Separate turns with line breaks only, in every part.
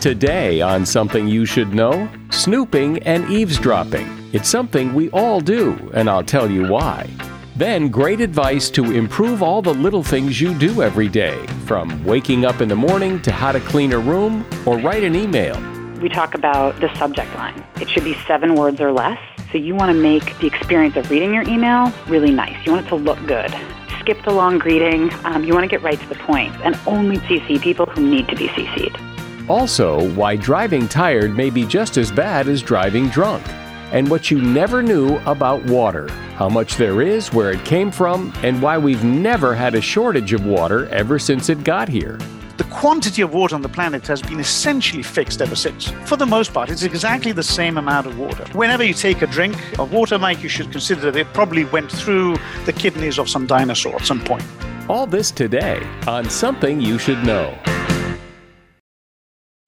Today on Something You Should Know Snooping and Eavesdropping. It's something we all do, and I'll tell you why. Then, great advice to improve all the little things you do every day, from waking up in the morning to how to clean a room or write an email.
We talk about the subject line. It should be seven words or less. So, you want to make the experience of reading your email really nice. You want it to look good. Skip the long greeting. Um, you want to get right to the point and only CC people who need to be CC'd.
Also, why driving tired may be just as bad as driving drunk, and what you never knew about water, how much there is, where it came from, and why we've never had a shortage of water ever since it got here.
The quantity of water on the planet has been essentially fixed ever since. For the most part, it's exactly the same amount of water. Whenever you take a drink of water, Mike, you should consider that it probably went through the kidneys of some dinosaur at some point.
All this today on Something You Should Know.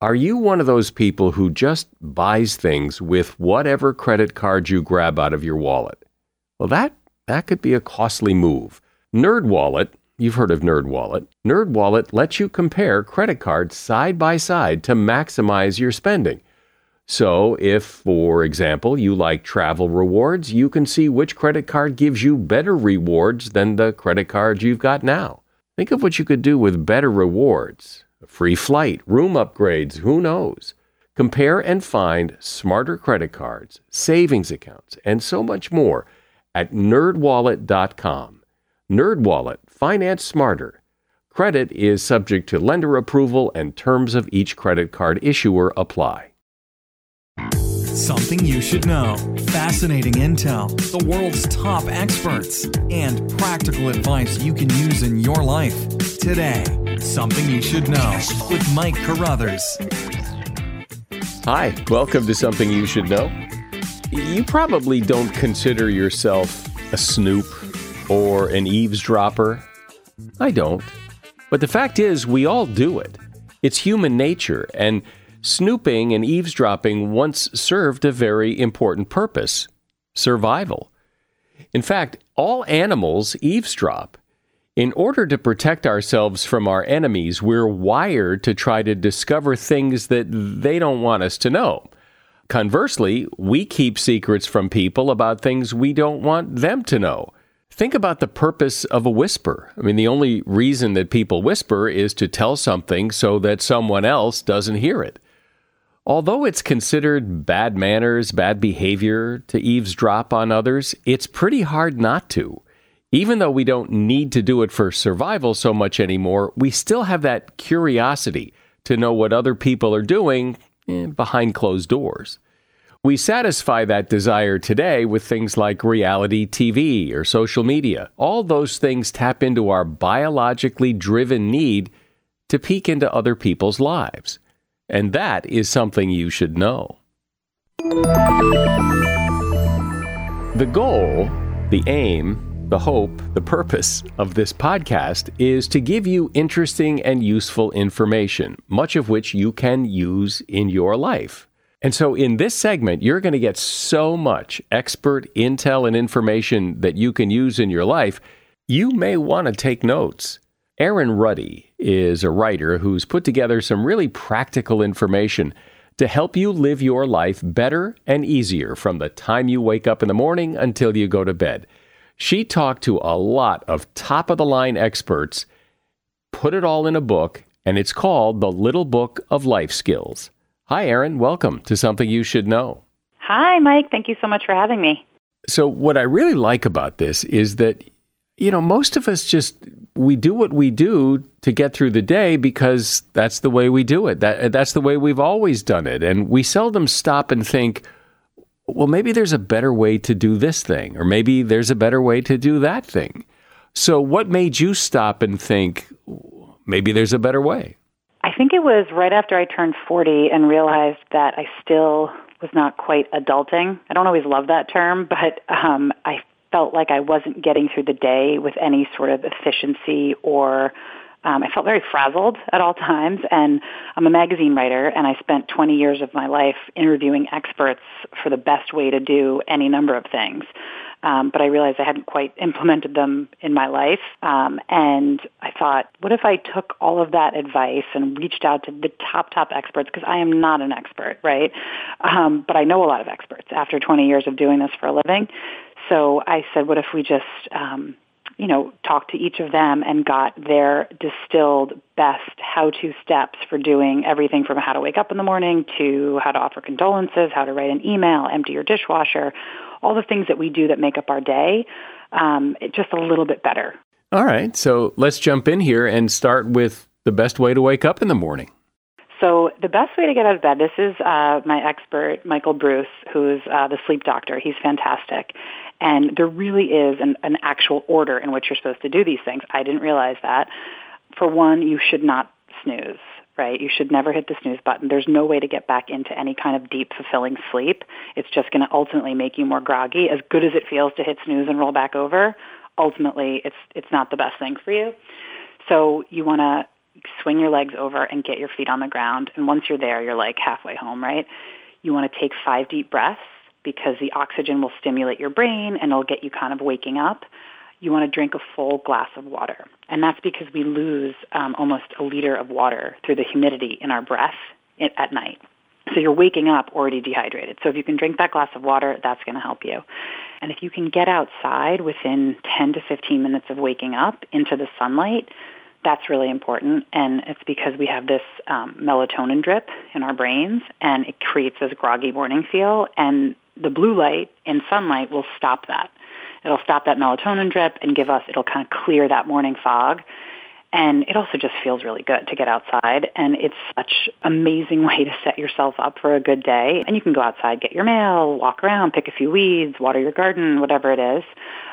Are you one of those people who just buys things with whatever credit card you grab out of your wallet? Well, that that could be a costly move. NerdWallet, you've heard of NerdWallet. NerdWallet lets you compare credit cards side by side to maximize your spending. So, if for example, you like travel rewards, you can see which credit card gives you better rewards than the credit card you've got now. Think of what you could do with better rewards free flight, room upgrades, who knows? Compare and find smarter credit cards, savings accounts, and so much more at nerdwallet.com. NerdWallet, finance smarter. Credit is subject to lender approval and terms of each credit card issuer apply.
Something you should know. Fascinating intel, the world's top experts, and practical advice you can use in your life. Today, Something You Should Know with Mike Carruthers.
Hi, welcome to Something You Should Know. You probably don't consider yourself a snoop or an eavesdropper. I don't. But the fact is, we all do it. It's human nature, and snooping and eavesdropping once served a very important purpose survival. In fact, all animals eavesdrop. In order to protect ourselves from our enemies, we're wired to try to discover things that they don't want us to know. Conversely, we keep secrets from people about things we don't want them to know. Think about the purpose of a whisper. I mean, the only reason that people whisper is to tell something so that someone else doesn't hear it. Although it's considered bad manners, bad behavior to eavesdrop on others, it's pretty hard not to. Even though we don't need to do it for survival so much anymore, we still have that curiosity to know what other people are doing eh, behind closed doors. We satisfy that desire today with things like reality TV or social media. All those things tap into our biologically driven need to peek into other people's lives. And that is something you should know. The goal, the aim, the hope, the purpose of this podcast is to give you interesting and useful information, much of which you can use in your life. And so, in this segment, you're going to get so much expert intel and information that you can use in your life, you may want to take notes. Erin Ruddy is a writer who's put together some really practical information to help you live your life better and easier from the time you wake up in the morning until you go to bed. She talked to a lot of top of the line experts, put it all in a book, and it's called The Little Book of Life Skills. Hi, Erin. Welcome to Something You Should Know.
Hi, Mike. Thank you so much for having me.
So, what I really like about this is that, you know, most of us just we do what we do to get through the day because that's the way we do it. That that's the way we've always done it, and we seldom stop and think, well, maybe there's a better way to do this thing, or maybe there's a better way to do that thing. So, what made you stop and think maybe there's a better way?
I think it was right after I turned 40 and realized that I still was not quite adulting. I don't always love that term, but um, I felt like I wasn't getting through the day with any sort of efficiency or um, I felt very frazzled at all times. And I'm a magazine writer, and I spent 20 years of my life interviewing experts for the best way to do any number of things. Um, but I realized I hadn't quite implemented them in my life. Um, and I thought, what if I took all of that advice and reached out to the top, top experts? Because I am not an expert, right? Um, but I know a lot of experts after 20 years of doing this for a living. So I said, what if we just, um, you know, talked to each of them and got their distilled best how-to steps for doing everything from how to wake up in the morning to how to offer condolences, how to write an email, empty your dishwasher, all the things that we do that make up our day, um, just a little bit better.
All right. So let's jump in here and start with the best way to wake up in the morning.
So the best way to get out of bed, this is uh, my expert, Michael Breus, who's uh, the sleep doctor. He's fantastic. And there really is an, an actual order in which you're supposed to do these things. I didn't realize that. For one, you should not snooze right? You should never hit the snooze button. There's no way to get back into any kind of deep, fulfilling sleep. It's just going to ultimately make you more groggy. As good as it feels to hit snooze and roll back over, ultimately it's it's not the best thing for you. So you want to swing your legs over and get your feet on the ground. And once you're there, you're like halfway home, right? You want to take five deep breaths because the oxygen will stimulate your brain and it'll get you kind of waking up you want to drink a full glass of water. And that's because we lose um, almost a liter of water through the humidity in our breath at night. So you're waking up already dehydrated. So if you can drink that glass of water, that's going to help you. And if you can get outside within 10 to 15 minutes of waking up into the sunlight, that's really important. And it's because we have this um, melatonin drip in our brains, and it creates this groggy morning feel. And the blue light in sunlight will stop that. It'll stop that melatonin drip and give us, it'll kind of clear that morning fog. And it also just feels really good to get outside. And it's such amazing way to set yourself up for a good day. And you can go outside, get your mail, walk around, pick a few weeds, water your garden, whatever it is.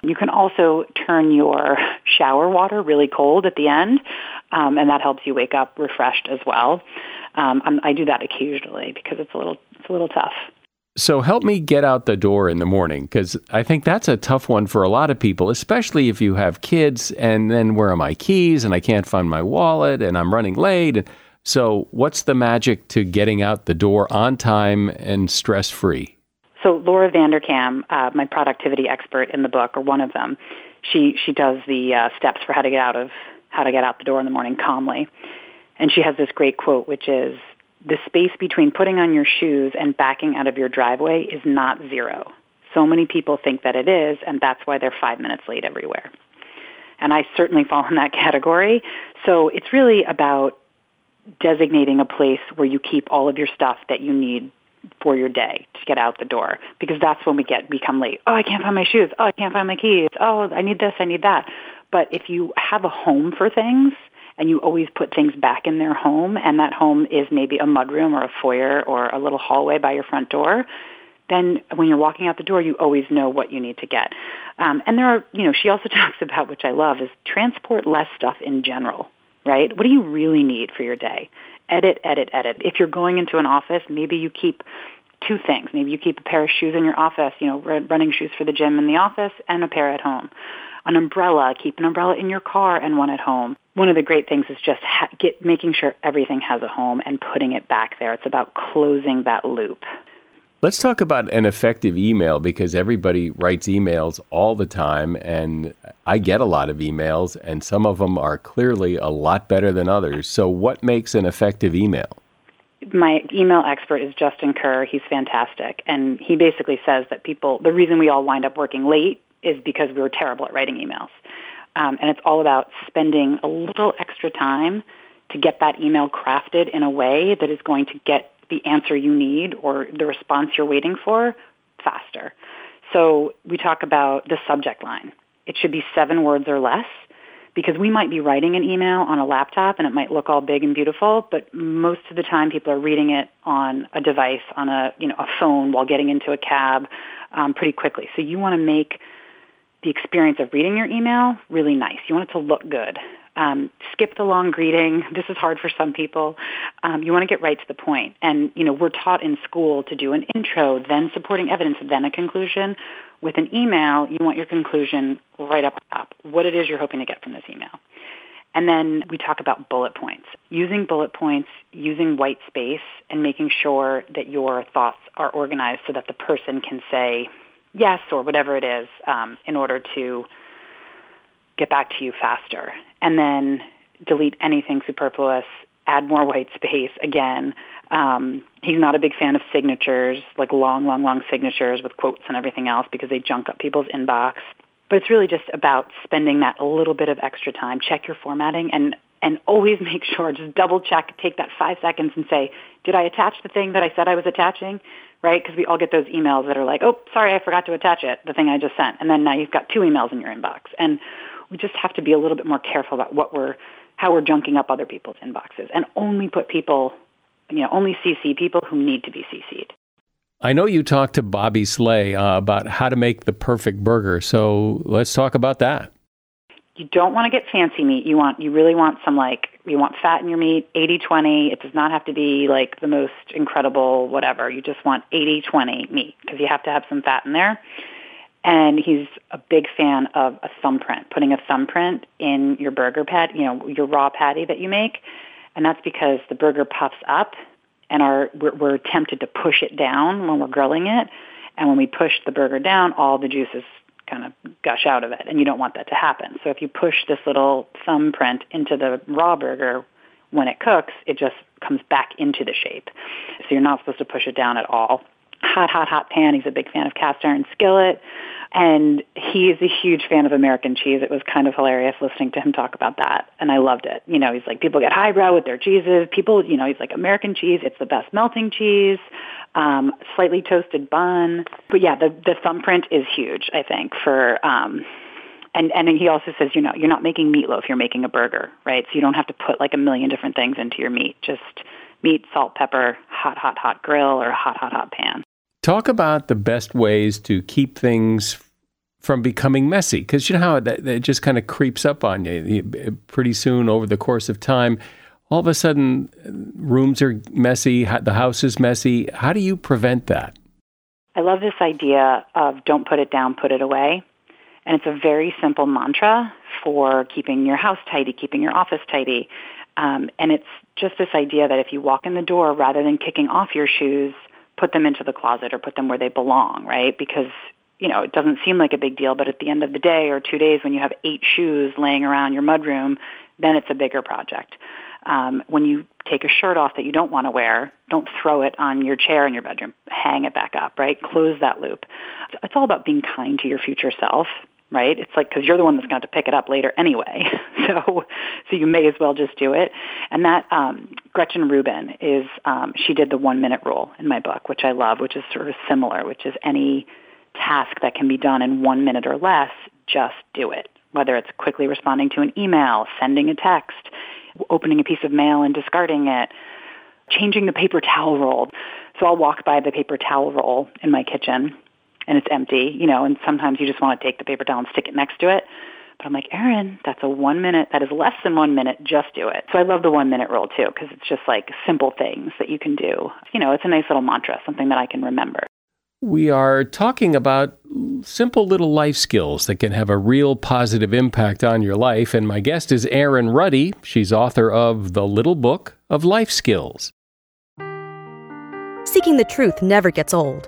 You can also turn your shower water really cold at the end. Um, and that helps you wake up refreshed as well. Um, I do that occasionally because it's a little, it's a little tough.
So help me get out the door in the morning because I think that's a tough one for a lot of people, especially if you have kids and then where are my keys and I can't find my wallet and I'm running late. So, what's the magic to getting out the door on time and stress free?
So, Laura Vanderkam, uh, my productivity expert in the book, or one of them, she she does the uh, steps for how to get out of how to get out the door in the morning calmly, and she has this great quote, which is the space between putting on your shoes and backing out of your driveway is not zero. So many people think that it is, and that's why they're five minutes late everywhere. And I certainly fall in that category. So it's really about designating a place where you keep all of your stuff that you need for your day to get out the door because that's when we get become late. Oh, I can't find my shoes. Oh, I can't find my keys. Oh, I need this, I need that. But if you have a home for things, and you always put things back in their home, and that home is maybe a mudroom or a foyer or a little hallway by your front door, then when you're walking out the door, you always know what you need to get. Um, and there are, you know, she also talks about, which I love, is transport less stuff in general, right? What do you really need for your day? Edit, edit, edit. If you're going into an office, maybe you keep two things. Maybe you keep a pair of shoes in your office, you know, running shoes for the gym in the office and a pair at home an umbrella, keep an umbrella in your car and one at home. One of the great things is just ha- get making sure everything has a home and putting it back there. It's about closing that loop.
Let's talk about an effective email because everybody writes emails all the time, and I get a lot of emails, and some of them are clearly a lot better than others. So, what makes an effective email?
My email expert is Justin Kerr. He's fantastic. And he basically says that people, the reason we all wind up working late is because we were terrible at writing emails. Um, and it's all about spending a little extra time to get that email crafted in a way that is going to get the answer you need or the response you're waiting for faster. So we talk about the subject line. It should be seven words or less because we might be writing an email on a laptop and it might look all big and beautiful, but most of the time people are reading it on a device, on a, you know, a phone while getting into a cab um, pretty quickly. So you want to make the experience of reading your email really nice. You want it to look good. Um, skip the long greeting. This is hard for some people. Um, you want to get right to the point. And, you know, we're taught in school to do an intro, then supporting evidence, then a conclusion. With an email, you want your conclusion right up top, what it is you're hoping to get from this email. And then we talk about bullet points. Using bullet points, using white space, and making sure that your thoughts are organized so that the person can say yes or whatever it is um, in order to get back to you faster. And then delete anything superfluous, add more white space again. Um, he's not a big fan of signatures, like long, long, long signatures with quotes and everything else because they junk up people's inbox. But it's really just about spending that little bit of extra time. Check your formatting and and always make sure, just double check, take that five seconds and say, did I attach the thing that I said I was attaching? Right? Because we all get those emails that are like, oh, sorry, I forgot to attach it, the thing I just sent. And then now you've got two emails in your inbox. And we just have to be a little bit more careful about what we're, how we're junking up other people's inboxes and only put people, you know, only CC people who need to be CC'd.
I know you talked to Bobby Flay uh, about how to make the perfect burger, so let's talk about that.
You don't want to get fancy meat. You want you really want some like you want fat in your meat, 80-20. It does not have to be like the most incredible whatever. You just want 80-20 meat because you have to have some fat in there. And he's a big fan of a thumbprint, putting a thumbprint in your burger patty, you know, your raw patty that you make. And that's because the burger puffs up and our, we're, we're tempted to push it down when we're grilling it. And when we push the burger down, all the juices kind of gush out of it. And you don't want that to happen. So if you push this little thumbprint into the raw burger when it cooks, it just comes back into the shape. So you're not supposed to push it down at all hot, hot, hot pan. He's a big fan of cast iron skillet. And he's a huge fan of American cheese. It was kind of hilarious listening to him talk about that. And I loved it. You know, he's like, people get highbrow with their cheeses. People, you know, he's like, American cheese, it's the best melting cheese. Um, slightly toasted bun. But yeah, the, the thumbprint is huge, I think, for, um, and and he also says you know you're not making meatloaf you're making a burger right so you don't have to put like a million different things into your meat just meat salt pepper hot hot hot grill or hot hot hot pan
Talk about the best ways to keep things from becoming messy because you know how that, that just kind of creeps up on you pretty soon over the course of time. All of a sudden, rooms are messy, the house is messy. How do you prevent that?
I love this idea of don't put it down, put it away. And it's a very simple mantra for keeping your house tidy, keeping your office tidy. Um, and it's just this idea that if you walk in the door, rather than kicking off your shoes, put them into the closet or put them where they belong, right? Because you know, it doesn't seem like a big deal, but at the end of the day or two days when you have eight shoes laying around your mudroom, then it's a bigger project. Um, when you take a shirt off that you don't want to wear, don't throw it on your chair in your bedroom. Hang it back up, right? Close that loop. It's all about being kind to your future self right? It's like because you're the one that's going to pick it up later anyway, so so you may as well just do it. And that um, Gretchen Rubin is um, she did the one minute rule in my book, which I love, which is sort of similar, which is any task that can be done in one minute or less, just do it. Whether it's quickly responding to an email, sending a text, opening a piece of mail and discarding it, changing the paper towel roll. So I'll walk by the paper towel roll in my kitchen and it's empty, you know, and sometimes you just want to take the paper towel and stick it next to it. But I'm like, Erin, that's a one minute, that is less than one minute, just do it. So I love the one minute rule too, because it's just like simple things that you can do. You know, it's a nice little mantra, something that I can remember.
We are talking about simple little life skills that can have a real positive impact on your life. And my guest is Erin Ruddy. She's author of The Little Book of Life Skills.
Seeking the truth never gets old.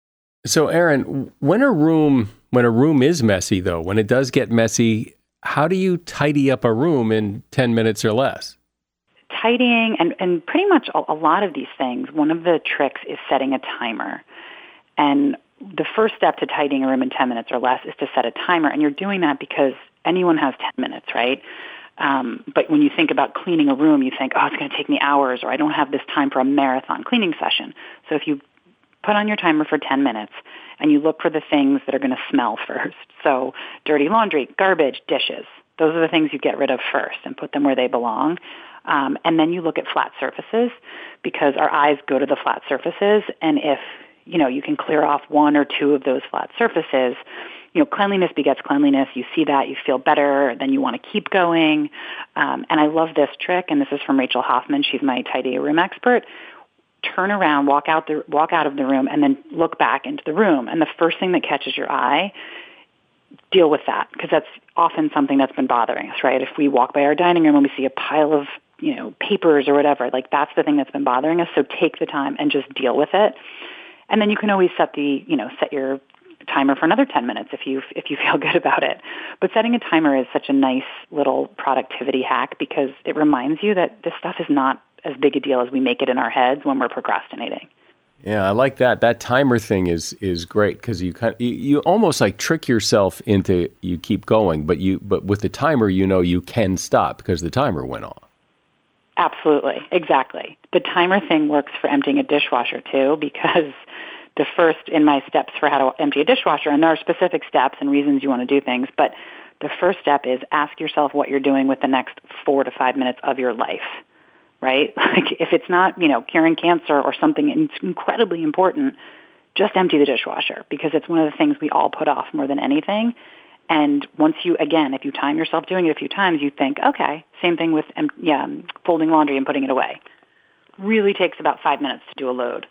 So, Erin, when a room when a room is messy, though, when it does get messy, how do you tidy up a room in ten minutes or less?
Tidying and, and pretty much a, lot of these things, one of the tricks is setting a timer. And the first step to tidying a room in 10 minutes or less is to set a timer. And you're doing that because anyone has 10 minutes, right? Um, but when you think about cleaning a room, you think, oh, it's going to take me hours, or I don't have this time for a marathon cleaning session. So if you put on your timer for 10 minutes and you look for the things that are going to smell first. So dirty laundry, garbage, dishes. Those are the things you get rid of first and put them where they belong. Um, and then you look at flat surfaces because our eyes go to the flat surfaces. And if, you know, you can clear off one or two of those flat surfaces, you know, cleanliness begets cleanliness. You see that, you feel better, then you want to keep going. Um, and I love this trick, and this is from Rachel Hoffman. She's my tidy room expert. Turn around, walk out the walk out of the room, and then look back into the room. And the first thing that catches your eye, deal with that because that's often something that's been bothering us, right? If we walk by our dining room and we see a pile of you know papers or whatever, like that's the thing that's been bothering us. So take the time and just deal with it. And then you can always set the, you know, set your timer for another 10 minutes if you if you feel good about it. But setting a timer is such a nice little productivity hack because it reminds you that this stuff is not as big a deal as we make it in our heads when we're procrastinating.
Yeah, I like that. That timer thing is is great because you kind of, you, you almost like trick yourself into you keep going, but you but with the timer you know you can stop because the timer went off.
Absolutely, exactly. The timer thing works for emptying a dishwasher too because the first in my steps for how to empty a dishwasher, and there are specific steps and reasons you want to do things, but the first step is ask yourself what you're doing with the next four to five minutes of your life, right? Like if it's not, you know, curing cancer or something incredibly important, just empty the dishwasher because it's one of the things we all put off more than anything. And once you, again, if you time yourself doing it a few times, you think, okay, same thing with, yeah, folding laundry and putting it away. Really takes about five minutes to do a load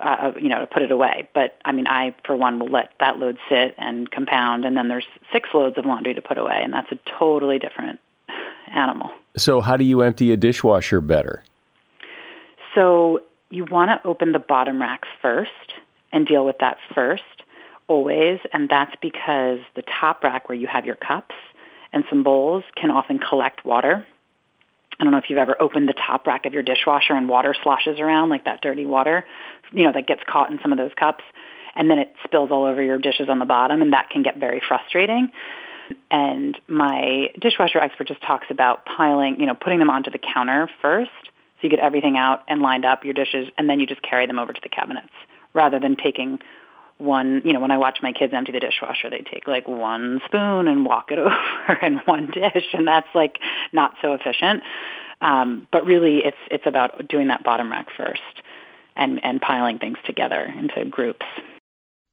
uh, you know, to put it away. But I mean, I for one will let that load sit and compound, and then there's six loads of laundry to put away, and that's a totally different animal.
So, how do you empty a dishwasher better?
So, you want to open the bottom racks first and deal with that first, always, and that's because the top rack where you have your cups and some bowls can often collect water I don't know if you've ever opened the top rack of your dishwasher and water sloshes around like that dirty water, you know, that gets caught in some of those cups and then it spills all over your dishes on the bottom and that can get very frustrating. And my dishwasher expert just talks about piling, you know, putting them onto the counter first so you get everything out and lined up your dishes and then you just carry them over to the cabinets rather than taking one, you know, when I watch my kids empty the dishwasher, they take like one spoon and walk it over in one dish, and that's like not so efficient. Um, but really, it's it's about doing that bottom rack first and and piling things together into groups.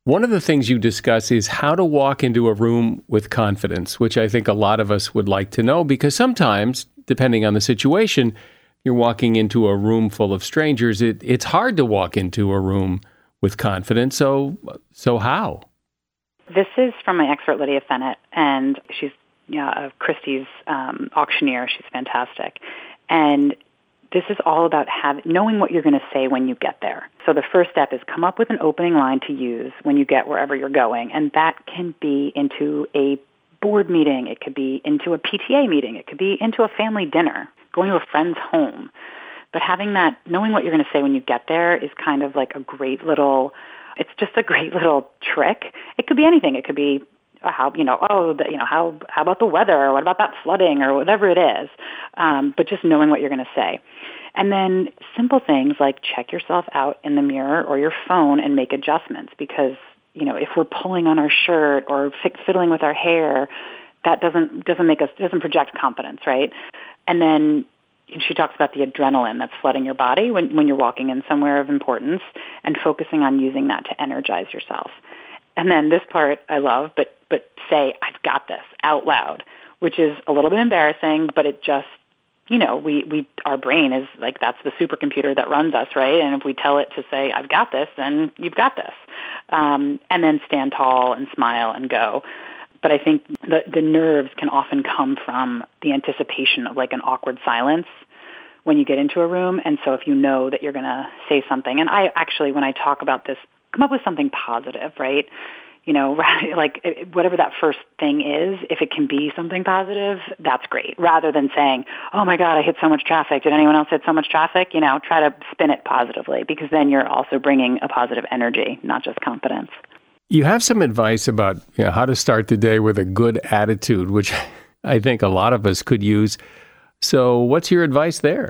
One of the things you discuss is how to walk into a room with confidence, which I think a lot of us would like to know because sometimes, depending on the situation, you're walking into a room full of strangers. It, it's hard to walk into a room with confidence. So, so how?
This is from my expert Lydia Fenet, and she's yeah, Christie's um, auctioneer. She's fantastic, and this is all about have, knowing what you're going to say when you get there. So the first step is come up with an opening line to use when you get wherever you're going, and that can be into a board meeting, it could be into a PTA meeting, it could be into a family dinner, going to a friend's home. But having that, knowing what you're going to say when you get there is kind of like a great little, it's just a great little trick. It could be anything. It could be uh, how you know oh the, you know how how about the weather? Or what about that flooding? Or whatever it is. Um, but just knowing what you're going to say. And then simple things like check yourself out in the mirror or your phone and make adjustments. Because you know if we're pulling on our shirt or fiddling with our hair that doesn't doesn't make us doesn't project confidence right? And then she talks about the adrenaline that's flooding your body when, when you're walking in somewhere of importance and focusing on using that to energize yourself. And then this part I love, but, but say, I've got this out loud, which is a little bit embarrassing, but it just, you know, we, we, our brain is like, that's the supercomputer that runs us, right? And if we tell it to say, I've got this, then you've got this. Um, and then stand tall and smile and go. But I think the, the nerves can often come from the anticipation of like an awkward silence when you get into a room. And so if you know that you're going to say something, and I actually, when I talk about this, come up with something positive, right? You know, like eh, whatever that first thing is, if it can be something positive, that's great. Rather than saying, oh my God, I hit so much traffic. Did anyone else hit so much traffic? You know, try to spin it positively because then you're also bringing a positive energy, not just confidence.
You have some advice about you know, how to start the day with a good attitude, which I think a lot of us could use. So, what's your advice there?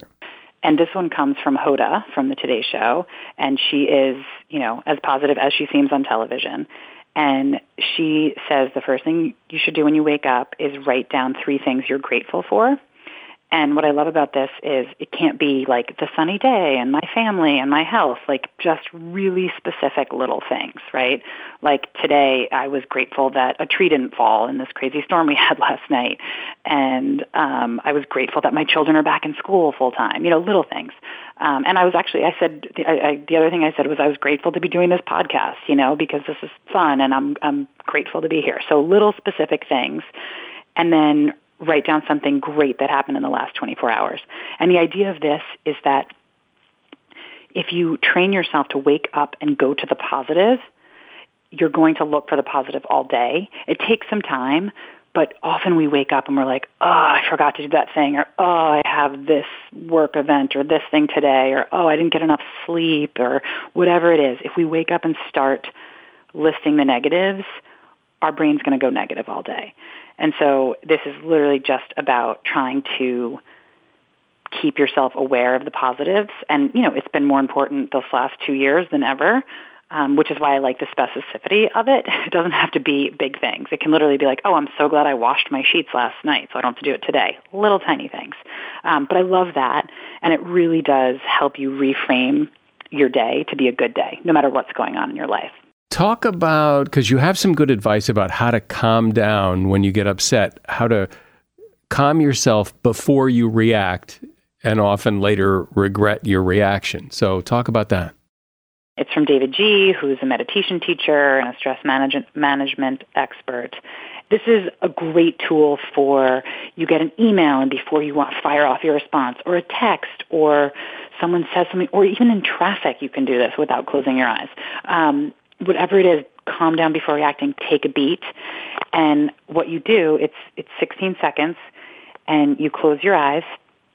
And this one comes from Hoda from the Today Show, and she is, you know, as positive as she seems on television. And she says the first thing you should do when you wake up is write down three things you're grateful for. And what I love about this is it can't be like the sunny day and my family and my health, like just really specific little things, right? Like today I was grateful that a tree didn't fall in this crazy storm we had last night. And um, I was grateful that my children are back in school full time, you know, little things. Um, and I was actually, I said, I, I, the other thing I said was I was grateful to be doing this podcast, you know, because this is fun and I'm, I'm grateful to be here. So little specific things. And then write down something great that happened in the last 24 hours. And the idea of this is that if you train yourself to wake up and go to the positive, you're going to look for the positive all day. It takes some time, but often we wake up and we're like, oh, I forgot to do that thing, or oh, I have this work event, or this thing today, or oh, I didn't get enough sleep, or whatever it is. If we wake up and start listing the negatives, our brain's going to go negative all day. And so this is literally just about trying to keep yourself aware of the positives. And, you know, it's been more important those last two years than ever, um, which is why I like the specificity of it. It doesn't have to be big things. It can literally be like, oh, I'm so glad I washed my sheets last night, so I don't have to do it today. Little tiny things. Um, but I love that. And it really does help you reframe your day to be a good day, no matter what's going on in your life.
Talk about, because you have some good advice about how to calm down when you get upset, how to calm yourself before you react and often later regret your reaction. So, talk about that.
It's from David Ji, who's a meditation teacher and a stress management, management expert. This is a great tool for you get an email and before you want fire off your response, or a text, or someone says something, or even in traffic, you can do this without closing your eyes. Um, whatever it is, calm down before reacting, take a beat. And what you do, it's, it's 16 seconds, and you close your eyes,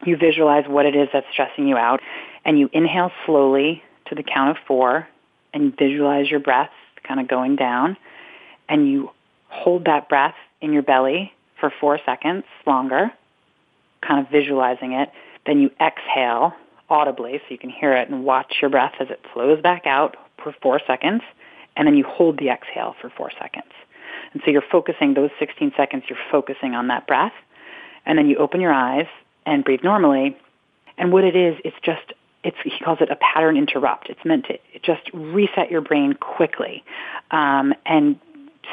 you visualize what it is that's stressing you out, and you inhale slowly to the count of four, and visualize your breath kind of going down, and you hold that breath in your belly for four seconds longer, kind of visualizing it. Then you exhale audibly so you can hear it and watch your breath as it flows back out for four seconds and then you hold the exhale for four seconds. And so you're focusing those 16 seconds, you're focusing on that breath. And then you open your eyes and breathe normally. And what it is, it's just, it's, he calls it a pattern interrupt. It's meant to just reset your brain quickly um, and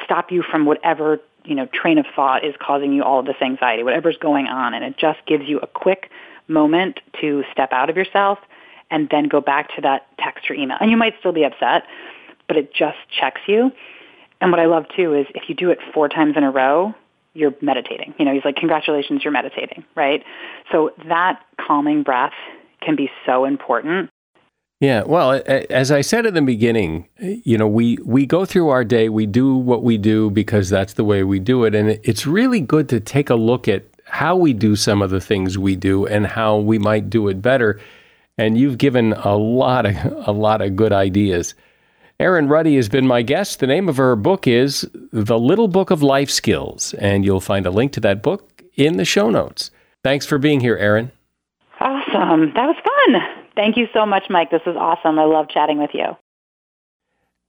stop you from whatever, you know, train of thought is causing you all of this anxiety, whatever's going on. And it just gives you a quick moment to step out of yourself and then go back to that text or email. And you might still be upset, but it just checks you. And what I love too is if you do it four times in a row, you're meditating. You know, he's like, congratulations, you're meditating, right? So that calming breath can be so important.
Yeah, well, as I said in the beginning, you know, we we go through our day, we do what we do because that's the way we do it, and it's really good to take a look at how we do some of the things we do and how we might do it better. And you've given a lot of a lot of good ideas. Erin Ruddy has been my guest. The name of her book is The Little Book of Life Skills, and you'll find a link to that book in the show notes. Thanks for being here, Erin.
Awesome. That was fun. Thank you so much, Mike. This was awesome. I love chatting with you.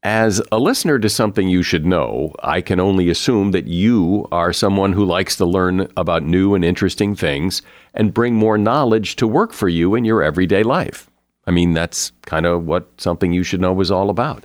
As a listener to something you should know, I can only assume that you are someone who likes to learn about new and interesting things and bring more knowledge to work for you in your everyday life. I mean, that's kind of what something you should know is all about.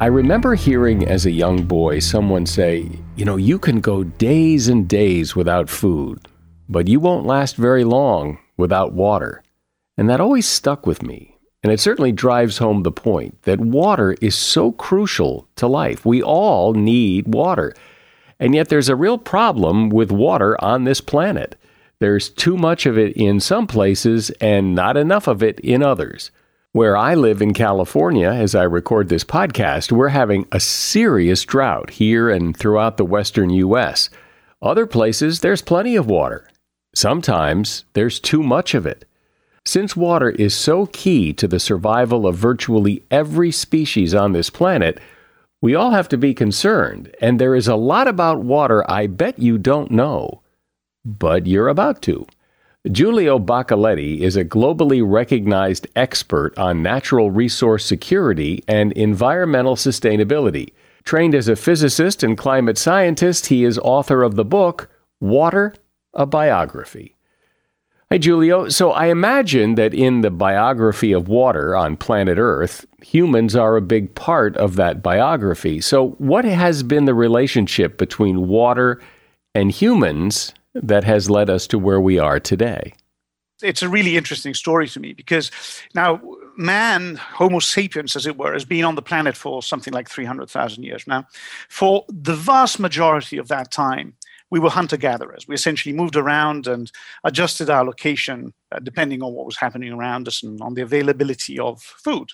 I remember hearing as a young boy someone say, You know, you can go days and days without food, but you won't last very long without water. And that always stuck with me. And it certainly drives home the point that water is so crucial to life. We all need water. And yet there's a real problem with water on this planet. There's too much of it in some places and not enough of it in others. Where I live in California, as I record this podcast, we're having a serious drought here and throughout the western U.S. Other places, there's plenty of water. Sometimes there's too much of it. Since water is so key to the survival of virtually every species on this planet, we all have to be concerned, and there is a lot about water I bet you don't know. But you're about to. Giulio Boccaletti is a globally recognized expert on natural resource security and environmental sustainability. Trained as a physicist and climate scientist, he is author of the book Water, a Biography. Hi, Giulio. So I imagine that in the biography of water on planet Earth, humans are a big part of that biography. So, what has been the relationship between water and humans that has led us to where we are today.
It's a really interesting story to me because now man, Homo sapiens, as it were, has been on the planet for something like 300,000 years now. For the vast majority of that time, we were hunter gatherers. We essentially moved around and adjusted our location uh, depending on what was happening around us and on the availability of food.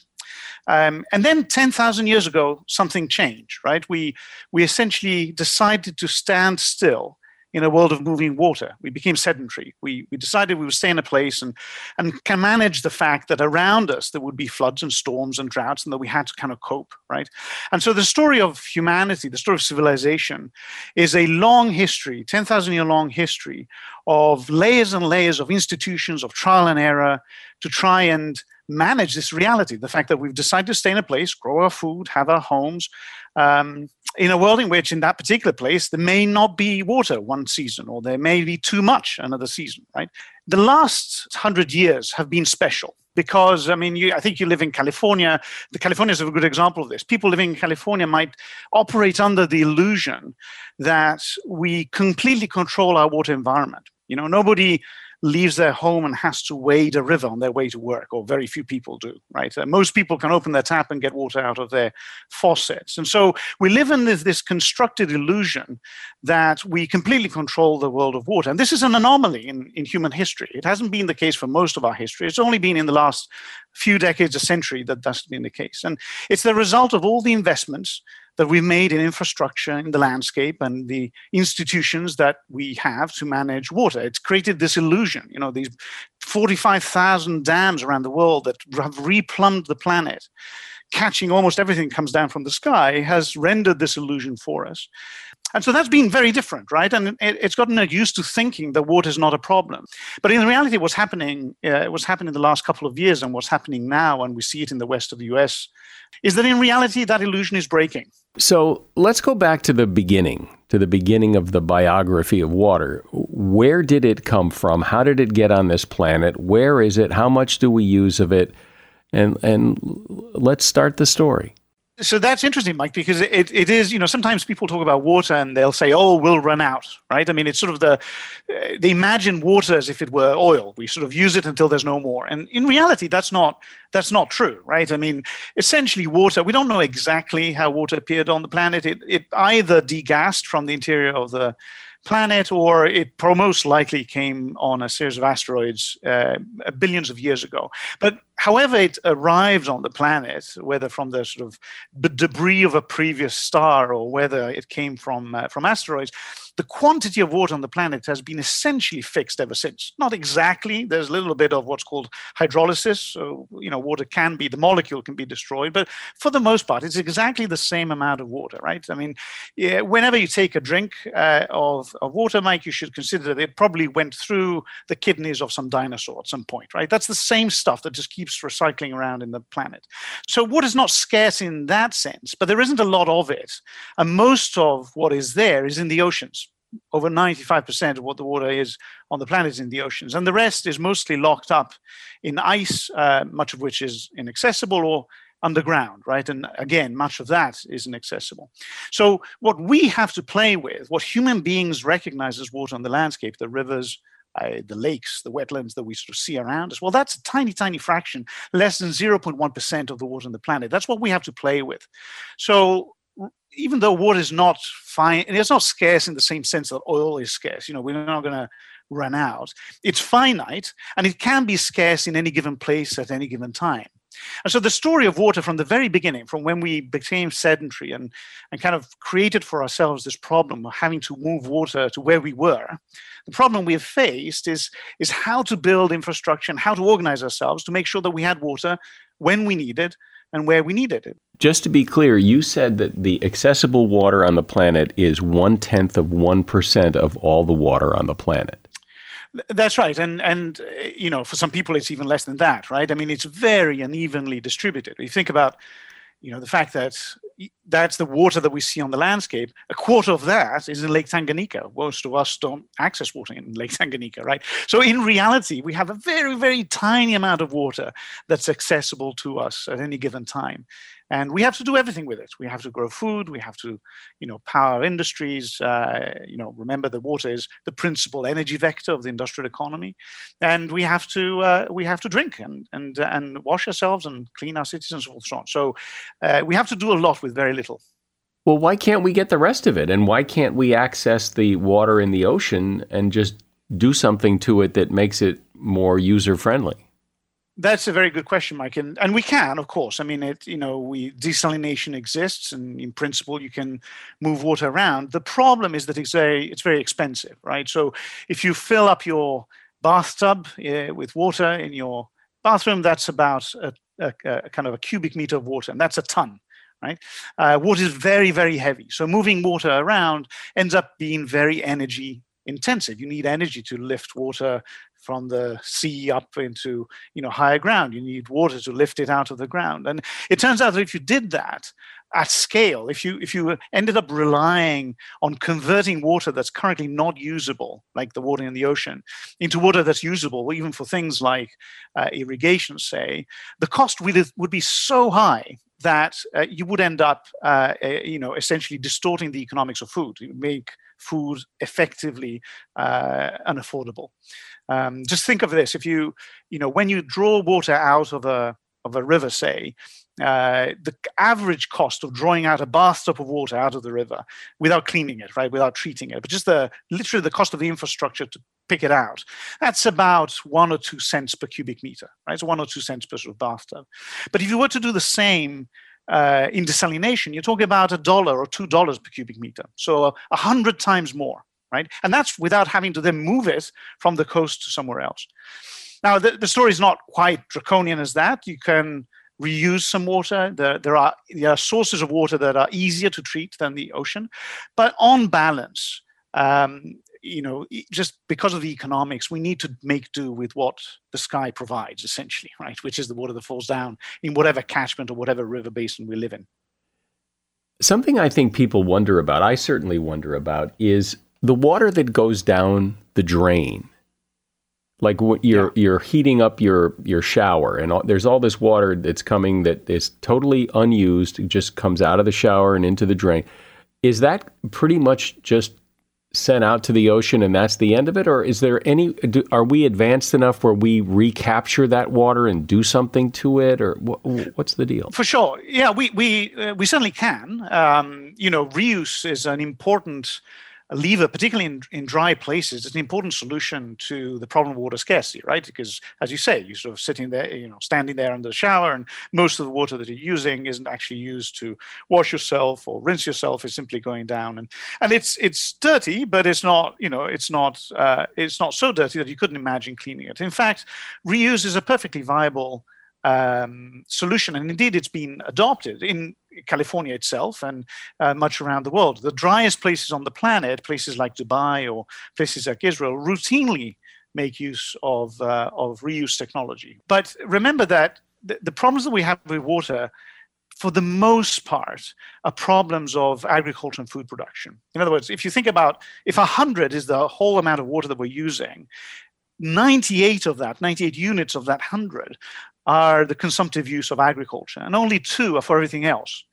Um, and then 10,000 years ago, something changed, right? We, we essentially decided to stand still in a world of moving water. We became sedentary. We, we decided we would stay in a place and, and can manage the fact that around us there would be floods and storms and droughts and that we had to kind of cope, right? And so the story of humanity, the story of civilization, is a long history, 10,000 year long history of layers and layers of institutions, of trial and error to try and manage this reality the fact that we've decided to stay in a place, grow our food, have our homes, um, in a world in which, in that particular place, there may not be water one season, or there may be too much another season, right? The last hundred years have been special because I mean, you, I think you live in California. The California is a good example of this. People living in California might operate under the illusion that we completely control our water environment. You know, nobody leaves their home and has to wade a river on their way to work, or very few people do, right? Uh, most people can open their tap and get water out of their faucets. And so we live in this, this constructed illusion that we completely control the world of water. And this is an anomaly in, in human history. It hasn't been the case for most of our history. It's only been in the last few decades, a century, that that's been the case. And it's the result of all the investments that we've made in infrastructure, in the landscape, and the institutions that we have to manage water. It's created this illusion, you know, these 45,000 dams around the world that have replumbed the planet, catching almost everything that comes down from the sky, has rendered this illusion for us. And so that's been very different, right? And it, it's gotten used to thinking that water is not a problem. But in reality, what's happening, uh, what's happened in the last couple of years and what's happening now, and we see it in the west of the US, is that in reality, that illusion is breaking.
So let's go back to the beginning, to the beginning of the biography of water. Where did it come from? How did it get on this planet? Where is it? How much do we use of it? And, and let's start the story
so that's interesting, Mike, because it, it is, you know, sometimes people talk about water and they'll say, oh, we'll run out, right? I mean, it's sort of the, uh, they imagine water as if it were oil. We sort of use it until there's no more. And in reality, that's not, that's not true, right? I mean, essentially water, we don't know exactly how water appeared on the planet. It, it either degassed from the interior of the, planet, or it most likely came on a series of asteroids uh, billions of years ago. But however it arrived on the planet, whether from the sort of debris of a previous star or whether it came from uh, from asteroids, the quantity of water on the planet has been essentially fixed ever since. Not exactly. There's a little bit of what's called hydrolysis. So, you know, water can be, the molecule can be destroyed, but for the most part, it's exactly the same amount of water, right? I mean, yeah, whenever you take a drink uh, of, of water, Mike, you should consider that it probably went through the kidneys of some dinosaur at some point, right? That's the same stuff that just keeps recycling around in the planet. So water is not scarce in that sense, but there isn't a lot of it. And most of what is there is in the oceans over 95% of what the water is on the planet is in the oceans. And the rest is mostly locked up in ice, uh, much of which is inaccessible or underground, right? And again, much of that is inaccessible. So, what we have to play with, what human beings recognize as water on the landscape, the rivers, uh, the lakes, the wetlands that we sort of see around us, well, that's a tiny, tiny fraction, less than 0.1% of the water on the planet. That's what we have to play with. So, even though water is not fine, and it's not scarce in the same sense that oil is scarce, you know, we're not going to run out. It's finite, and it can be scarce in any given place at any given time. And so the story of water from the very beginning, from when we became sedentary and, and kind of created for ourselves this problem of having to move water to where we were, the problem we have faced is, is how to build infrastructure and how to organize ourselves to make sure that we had water when we needed and where we needed it.
Just to be clear, you said that the accessible water on the planet is one tenth of 1% of all the water on the planet.
That's right, and and you know, for some people, it's even less than that, right? I mean, it's very unevenly distributed. You think about you know the fact that that's the water that we see on the landscape. A quarter of that is in lake tanganyika. Most of us don't access water in lake tanganyika right? So in reality we have a very very tiny amount of water that's accessible to us at any given time and we have to do everything with it. We have to grow food. We have to you know power industries. Uh, you know remember that water is the principal energy vector of the industrial economy. And we have to uh, we have to drink and and and wash ourselves and clean our cities and so on. So uh, we have to do a lot with very little.
Well why can't we get the rest of it? And why can't we access the water in the ocean and just do something to it that makes it more user friendly
that's a very good question, Mike, and and we can, of course. I mean, it you know, we desalination exists, and in principle, you can move water around. The problem is that it's very it's very expensive, right? So if you fill up your bathtub uh, with water in your bathroom, that's about a, a, a, kind of a cubic meter of water, and that's a ton. Right, uh, water is very, very heavy. So moving water around ends up being very energy intensive. You need energy to lift water from the sea up into you know higher ground. You need water to lift it out of the ground. And it turns out that if you did that at scale if you if you ended up relying on converting water that's currently not usable like the water in the ocean into water that's usable even for things like uh, irrigation say the cost would, would be so high that uh, you would end up uh, uh you know essentially distorting the economics of food. You make food effectively uh, unaffordable um, just think of this: if you, you know, when you draw water out of a of a river, say, uh, the average cost of drawing out a bathtub of water out of the river without cleaning it, right, without treating it, but just the literally the cost of the infrastructure to pick it out, that's about one or two cents per cubic meter, right? So one or two cents per sort of bathtub. But if you were to do the same uh, in desalination, you're talking about a dollar or two dollars per cubic meter, so a hundred times more right? And that's without having to then move it from the coast to somewhere else. Now, the, the story is not quite draconian as that. You can reuse some water. There, there, are, there are sources of water that are easier to treat than the ocean. But on balance, um, you know, just because of the economics, we need to make do with what the sky provides, essentially, right? Which is the water that falls down in whatever catchment or whatever river basin we live in.
Something I think people wonder about, I certainly wonder about, is the water that goes down the drain like you're yeah. you're heating up your your shower and all, there's all this water that's coming that is totally unused it just comes out of the shower and into the drain is that pretty much just sent out to the ocean and that's the end of it? Or is there any do, are we advanced enough where we recapture that water and do something to it? Or wh- what's the deal?
For sure. Yeah we we uh, we certainly can. Um, you know reuse is an important a lever, particularly in, in dry places, is an important solution to the problem of water scarcity, right? Because as you say, you're sort of sitting there, you know, standing there under the shower, and most of the water that you're using isn't actually used to wash yourself or rinse yourself. It's simply going down, and and it's it's dirty, but it's not, you know, it's not uh, it's not so dirty that you couldn't imagine cleaning it. In fact, reuse is a perfectly viable um, solution, and indeed it's been adopted in California itself and uh, much around the world. The driest places on the planet, places like Dubai or places like Israel, routinely make use of uh, of reuse technology. But remember that the, the problems that we have with water for the most part, are problems of agriculture and food production. In other words, if you think about if 100 is the whole amount of water that we're using, 98 of that, 98 units of that 100 are the consumptive use of agriculture, and only two are for everything else.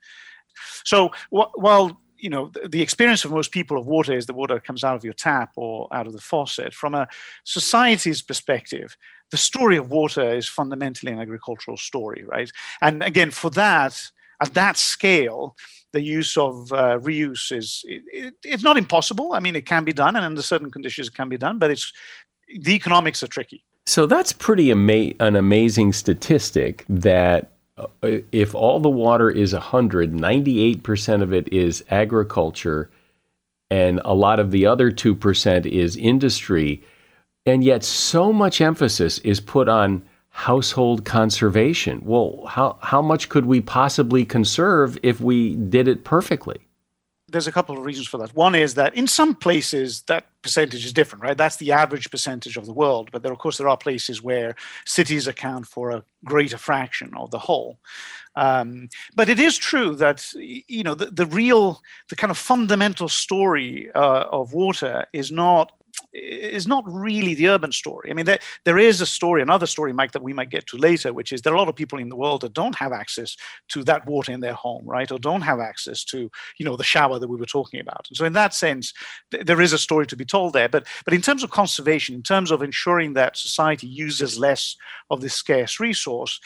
So wh- while you know the, experience of most people of water is the water comes out of your tap or out of the faucet, from a society's perspective, the story of water is fundamentally an agricultural story, right? And again, for that, at that scale, the use of uh, reuse is it, it, it's not impossible. I mean, it can be done, and under certain conditions, it can be done. But it's the economics are tricky.
So that's pretty ama- an amazing statistic that uh, if all the water is 100, 98% of it is agriculture, and a lot of the other 2% is industry. And yet, so much emphasis is put on household conservation. Well, how, how much could we possibly conserve if we did it perfectly?
there's a couple of reasons for that. One is that in some places that percentage is different, right? That's the average percentage of the world. But there, of course, there are places where cities account for a greater fraction of the whole. Um, but it is true that you know the, the real, the kind of fundamental story uh, of water is not is not really the urban story. I mean, there, there is a story, another story, Mike, that we might get to later, which is there are a lot of people in the world that don't have access to that water in their home, right? Or don't have access to, you know, the shower that we were talking about. And so in that sense, th- there is a story to be told there. But but in terms of conservation, in terms of ensuring that society uses less of this scarce resource,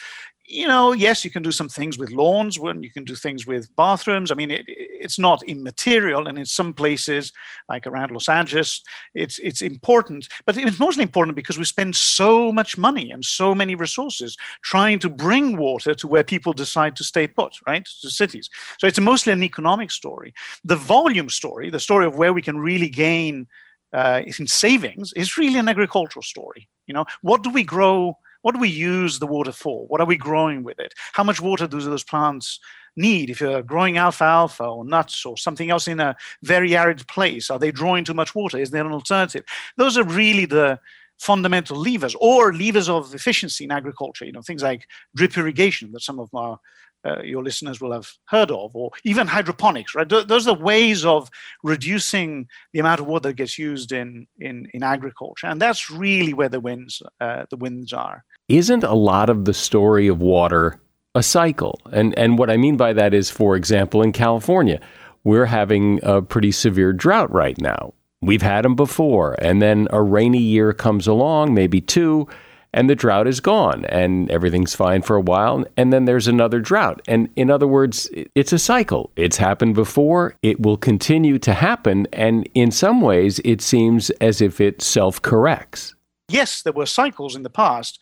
you know, yes, you can do some things with lawns, when you can do things with bathrooms. I mean, it, it's not immaterial, and in some places, like around Los Angeles, it's it's important. But it's mostly important because we spend so much money and so many resources trying to bring water to where people decide to stay put, right, to cities. So it's mostly an economic story. The volume story, the story of where we can really gain uh, in savings, is really an agricultural story. You know, what do we grow? What do we use the water for? What are we growing with it? How much water do those plants need? If you're growing alfalfa or nuts or something else in a very arid place, are they drawing too much water? Is there an alternative? Those are really the fundamental levers or levers of efficiency in agriculture, you know, things like drip irrigation that some of our uh, your listeners will have heard of, or even hydroponics, right? Th- those are ways of reducing the amount of water that gets used in in, in agriculture, and that's really where the wins uh, the wins are.
Isn't a lot of the story of water a cycle? And and what I mean by that is, for example, in California, we're having a pretty severe drought right now. We've had them before, and then a rainy year comes along, maybe two and the drought is gone and everything's fine for a while and then there's another drought. And in other words it's a cycle. It's happened before. It will continue to happen and in some ways it seems as if it self-corrects.
Yes there were cycles in the past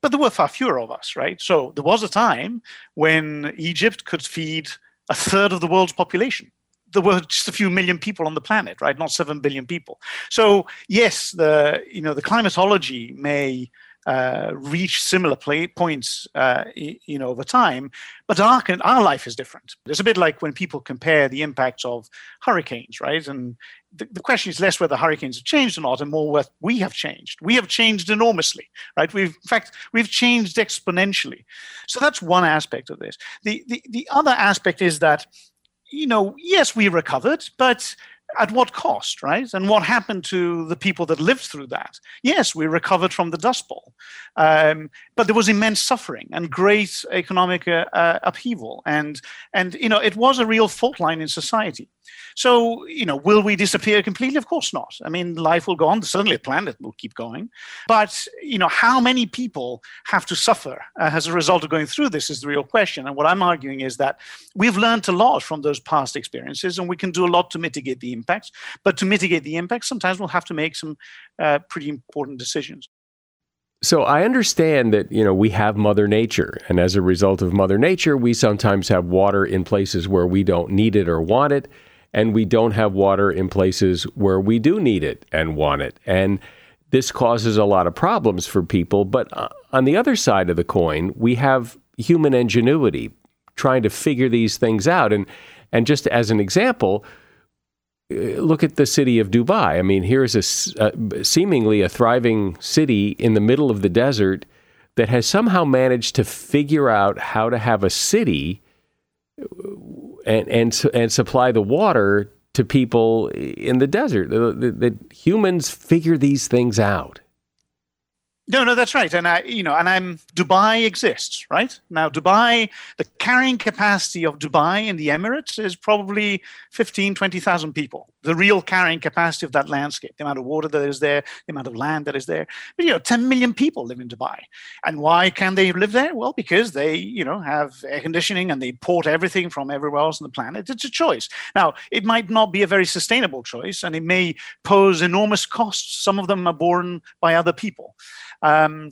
but there were far fewer of us right? So there was a time when egypt could feed a third of the world's population. There were just a few million people on the planet, right? Not seven billion people. So yes, the you know the climatology may uh, reach similar play, points, uh, you know, over time. But our our life is different. It's a bit like when people compare the impacts of hurricanes, right? And the, the question is less whether hurricanes have changed or not, and more whether we have changed. We have changed enormously, right? We've, in fact, we've changed exponentially. So that's one aspect of this. The the, the other aspect is that, you know, yes, we recovered, but at what cost, right? And what happened to the people that lived through that? Yes, we recovered from the Dust Bowl, um, but there was immense suffering and great economic uh, uh, upheaval, and and you know it was a real fault line in society. So, you know, will we disappear completely? Of course not. I mean, life will go on. Certainly, the planet will keep going. But, you know, how many people have to suffer uh, as a result of going through this is the real question. And what I'm arguing is that we've learned a lot from those past experiences and we can do a lot to mitigate the impacts. But to mitigate the impacts, sometimes we'll have to make some uh, pretty important decisions.
So I understand that, you know, we have Mother Nature. And as a result of Mother Nature, we sometimes have water in places where we don't need it or want it and we don't have water in places where we do need it and want it. And this causes a lot of problems for people. But uh, on the other side of the coin, we have human ingenuity trying to figure these things out. And and just as an example, uh, look at the city of Dubai. I mean, here's a uh, seemingly a thriving city in the middle of the desert that has somehow managed to figure out how to have a city and and and supply the water to people in the desert. That humans figure these things out.
No, no, that's right. And I, you know, and I'm Dubai exists, right? Now Dubai, the carrying capacity of Dubai in the Emirates is probably 15, 20,000 people. The real carrying capacity of that landscape, the amount of water that is there, the amount of land that is there. But, you know, 10 million people live in Dubai. And why can they live there? Well, because they, you know, have air conditioning and they import everything from everywhere else on the planet. It's a choice. Now, it might not be a very sustainable choice and it may pose enormous costs. Some of them are borne by other people. Um,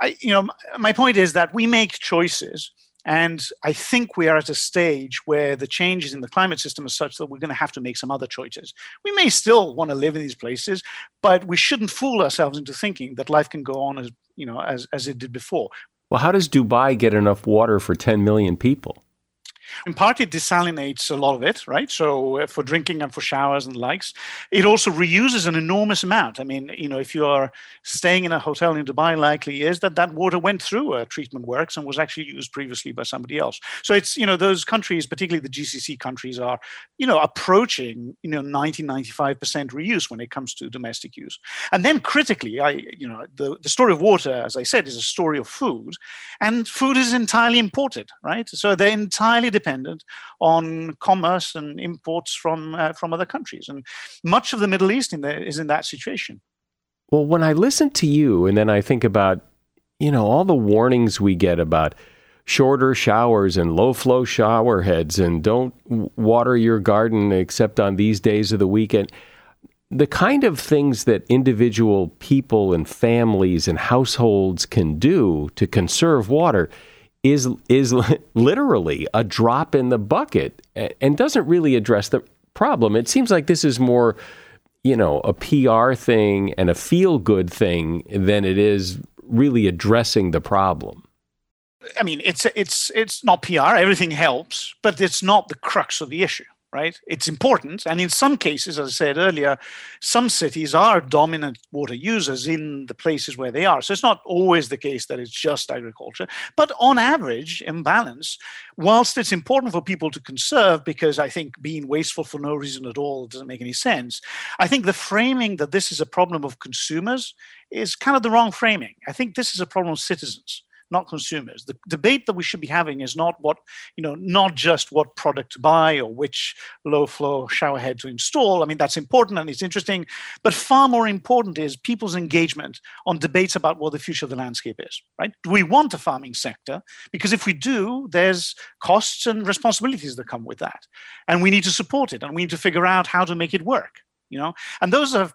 I, you know, my point is that we make choices, and I think we are at a stage where the changes in the climate system are such that we're going to have to make some other choices. We may still want to live in these places, but we shouldn't fool ourselves into thinking that life can go on as you know as as it did before.
Well, how does Dubai get enough water for 10 million people?
In part, it desalinates a lot of it, right? So uh, for drinking and for showers and likes. It also reuses an enormous amount. I mean, you know, if you are staying in a hotel in Dubai, likely is that that water went through a treatment works and was actually used previously by somebody else. So it's, you know, those countries, particularly the GCC countries, are, you know, approaching, you know, 90, 95% reuse when it comes to domestic use. And then critically, I, you know, the, the story of water, as I said, is a story of food. And food is entirely imported, right? So they're entirely dependent on commerce and imports from uh, from other countries, and much of the Middle East in there is in that situation.
Well, when I listen to you, and then I think about, you know, all the warnings we get about shorter showers and low flow shower heads, and don't water your garden except on these days of the weekend the kind of things that individual people and families and households can do to conserve water is is literally a drop in the bucket and doesn't really address the problem. It seems like this is more, you know, a PR thing and a feel good thing than it is really addressing the problem.
I mean, it's it's it's not PR. Everything helps, but it's not the crux of the issue right? It's important. And in some cases, as I said earlier, some cities are dominant water users in the places where they are. So it's not always the case that it's just agriculture. But on average, in balance, whilst it's important for people to conserve, because I think being wasteful for no reason at all doesn't make any sense, I think the framing that this is a problem of consumers is kind of the wrong framing. I think this is a problem of citizens not consumers. The debate that we should be having is not what, you know, not just what product to buy or which low flow shower head to install. I mean, that's important and it's interesting, but far more important is people's engagement on debates about what the future of the landscape is, right? Do we want a farming sector? Because if we do, there's costs and responsibilities that come with that. And we need to support it and we need to figure out how to make it work, you know? And those are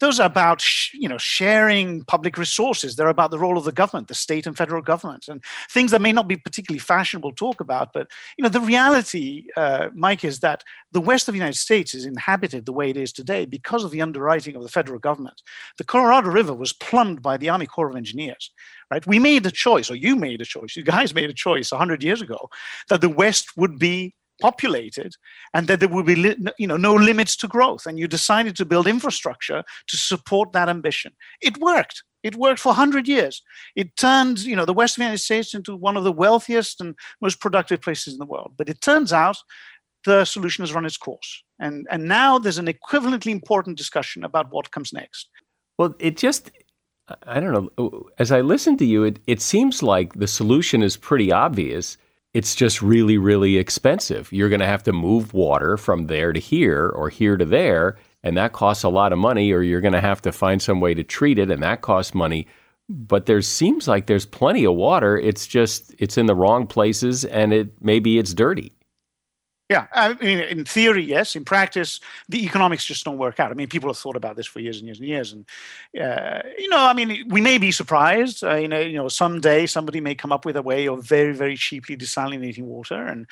those are about you know sharing public resources. They're about the role of the government the state and federal government and things that may not be particularly fashionable to talk about but you know the reality uh, mike is that the west of the united states is inhabited the way it is today because of the underwriting of the federal government. The colorado river was plumbed by the army corps of engineers right? We made a choice or you made a choice you guys made a choice 100 years ago that the west would be populated and that there would be you know no limits to growth and you decided to build infrastructure to support that ambition. It worked. It worked for 100 years. It turned you know the western united states into one of the wealthiest and most productive places in the world. But it turns out the solution has run its course. And and now there's an equivalently important discussion about what comes next.
Well it just i don't know. As i listen to you it, it seems like the solution is pretty obvious it's just really, really expensive. You're going to have to move water from there to here or here to there, and that costs a lot of money, or you're going to have to find some way to treat it, and that costs money. But there seems like there's plenty of water. It's just it's in the wrong places, and it maybe it's dirty.
Yeah, I mean, in theory, yes. In practice, the economics just don't work out. I mean, people have thought about this for years and years and years, and uh, you know, I mean, we may be surprised. Uh, you know, you know, someday somebody may come up with a way of very, very cheaply desalinating water. And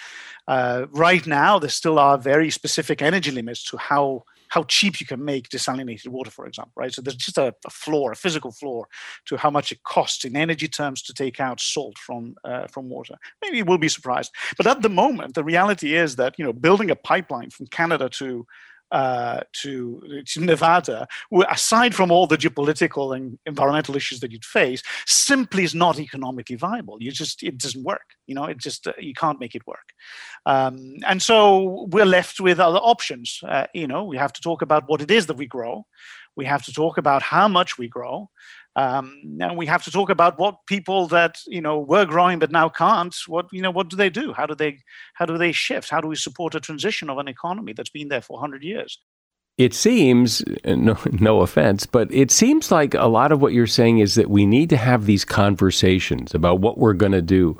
uh, right now, there still are very specific energy limits to how how cheap you can make desalinated water, for example, right? So there's just a, a floor, a physical floor, to how much it costs in energy terms to take out salt from uh, from water. Maybe you will be surprised, but at the moment, the reality is that you know building a pipeline from Canada to uh, to, to Nevada, aside from all the geopolitical and environmental issues that you'd face, simply is not economically viable. You just it doesn't work. You know, it just uh, you can't make it work. Um, and so we're left with other options. Uh, you know, we have to talk about what it is that we grow. We have to talk about how much we grow. Um, and we have to talk about what people that you know were growing but now can't. What you know, what do they do? How do they how do they shift? How do we support a transition of an economy that's been there for 100 years?
It seems, no, no offense, but it seems like a lot of what you're saying is that we need to have these conversations about what we're going to do.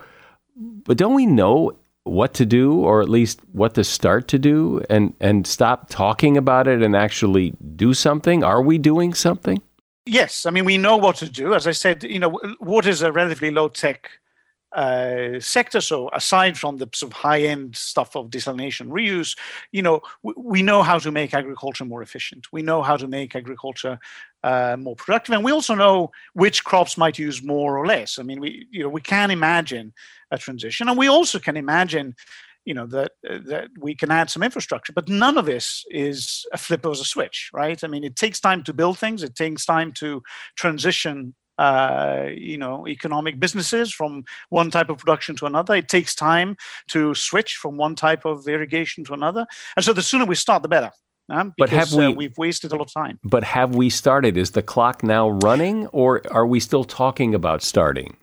But don't we know what to do, or at least what to start to do, and, and stop talking about it and actually do something? Are we doing something?
Yes, I mean we know what to do. As I said, you know, water is a relatively low tech uh, sector. So aside from the sort of high end stuff of desalination reuse, you know, we, we, know how to make agriculture more efficient. We know how to make agriculture uh, more productive, and we also know which crops might use more or less. I mean, we you know we can imagine a transition, and we also can imagine you know that uh, that we can add some infrastructure but none of this is a flip of a switch right i mean it takes time to build things it takes time to transition uh, you know economic businesses from one type of production to another it takes time to switch from one type of irrigation to another and so the sooner we start the better um,
but have we, uh,
we've wasted a lot of time.
But have we started? Is the clock now running, or are we still talking about starting?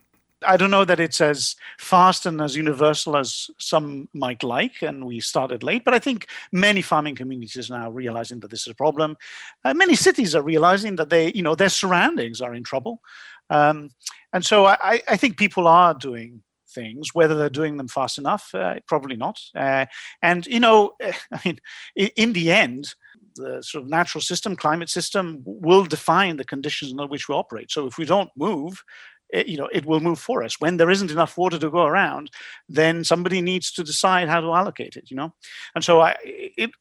I don't know that it's as fast and as universal as some might like, and we started late. But I think many farming communities are now realizing that this is a problem. Uh, many cities are realizing that they, you know, their surroundings are in trouble, um, and so I, I, think people are doing things. Whether they're doing them fast enough, uh, probably not. Uh, and you know, I mean, in, in the end, the sort of natural system, climate system, will define the conditions under which we operate. So if we don't move, it, you know it will move for us when there isn't enough water to go around then somebody needs to decide how to allocate it you know? And so i it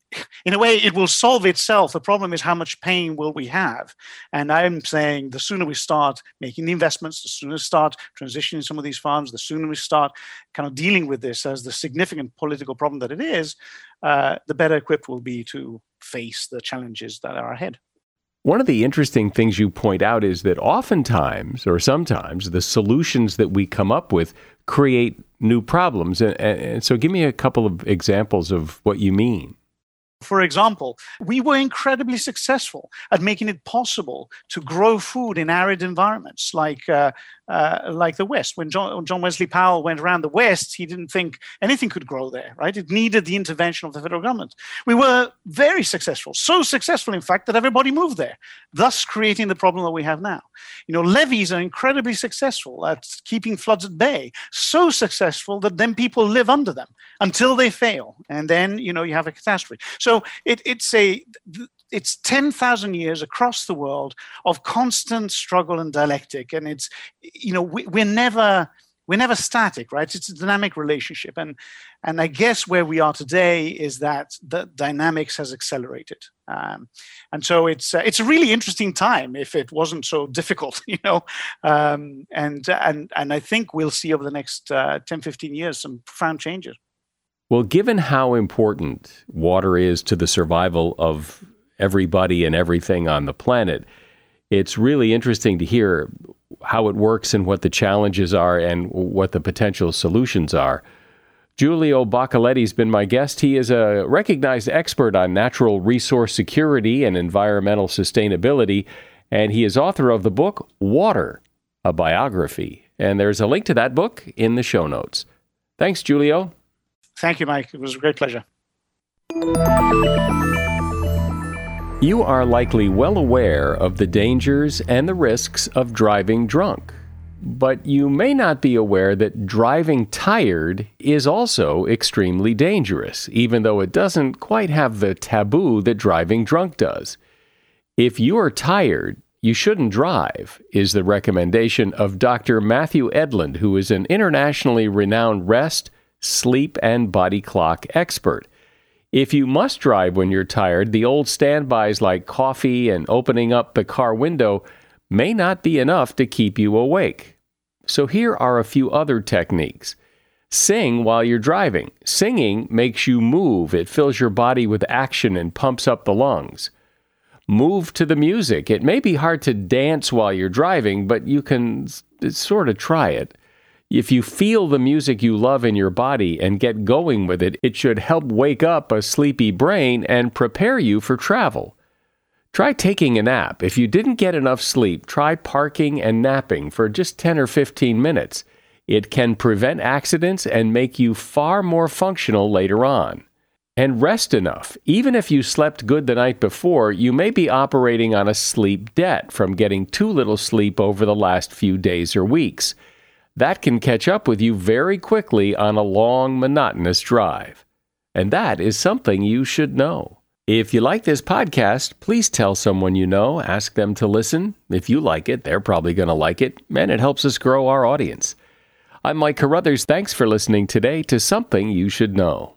in a way it will solve itself. The problem is how much pain will we have. And i'm saying the sooner we start making the investments the sooner we start transitioning some of these farms the sooner we start kind of dealing with this as the significant political problem that it is uh, the better equipped we'll be to face the challenges that are ahead
one of the interesting things you point out is that oftentimes, or sometimes, the solutions that we come up with create new problems. And, and, so, give me a couple of examples of what you mean.
For example, we were incredibly successful at making it possible to grow food in arid environments like uh, uh, like the West. When John, John, Wesley Powell went around the West, he didn't think anything could grow there, right? It needed the intervention of the federal government. We were very successful, so successful, in fact, that everybody moved there, thus creating the problem that we have now. You know, levees are incredibly successful at keeping floods at bay, so successful that then people live under them until they fail, and then you know you have a catastrophe. So it, it's a it's 10,000 years across the world of constant struggle and dialectic. And it's, you know, we, we're never, we're never static, right? It's a dynamic relationship. And, and I guess where we are today is that the dynamics has accelerated. Um, and so it's, uh, it's a really interesting time if it wasn't so difficult, you know? Um, and, and, and I think we'll see over the next uh, 10, 15 years some profound changes.
Well, given how important water is to the survival of everybody and everything on the planet. It's really interesting to hear how it works and what the challenges are and what the potential solutions are. Giulio Boccaletti has been my guest. He is a recognized expert on natural resource security and environmental sustainability, and he is author of the book Water, a biography. And there's a link to that book in the show notes. Thanks, Giulio.
Thank you, Mike. It was a great pleasure.
You are likely well aware of the dangers and the risks of driving drunk, but you may not be aware that driving tired is also extremely dangerous, even though it doesn't quite have the taboo that driving drunk does. If you are tired, you shouldn't drive, is the recommendation of Dr. Matthew Edlund, who is an internationally renowned rest, sleep, and body clock expert. If you must drive when you're tired, the old standbys like coffee and opening up the car window may not be enough to keep you awake. So here are a few other techniques. Sing while you're driving. Singing makes you move, it fills your body with action and pumps up the lungs. Move to the music. It may be hard to dance while you're driving, but you can sort of try it. If you feel the music you love in your body and get going with it, it should help wake up a sleepy brain and prepare you for travel. Try taking a nap. If you didn't get enough sleep, try parking and napping for just 10 or 15 minutes. It can prevent accidents and make you far more functional later on. And rest enough. Even if you slept good the night before, you may be operating on a sleep debt from getting too little sleep over the last few days or weeks that can catch up with you very quickly on a long, monotonous drive. And that is something you should know. If you like this podcast, please tell someone you know, ask them to listen. If you like it, they're probably going to like it, and it helps us grow our audience. I'm Mike Carruthers. Thanks for listening today to Something You Should Know.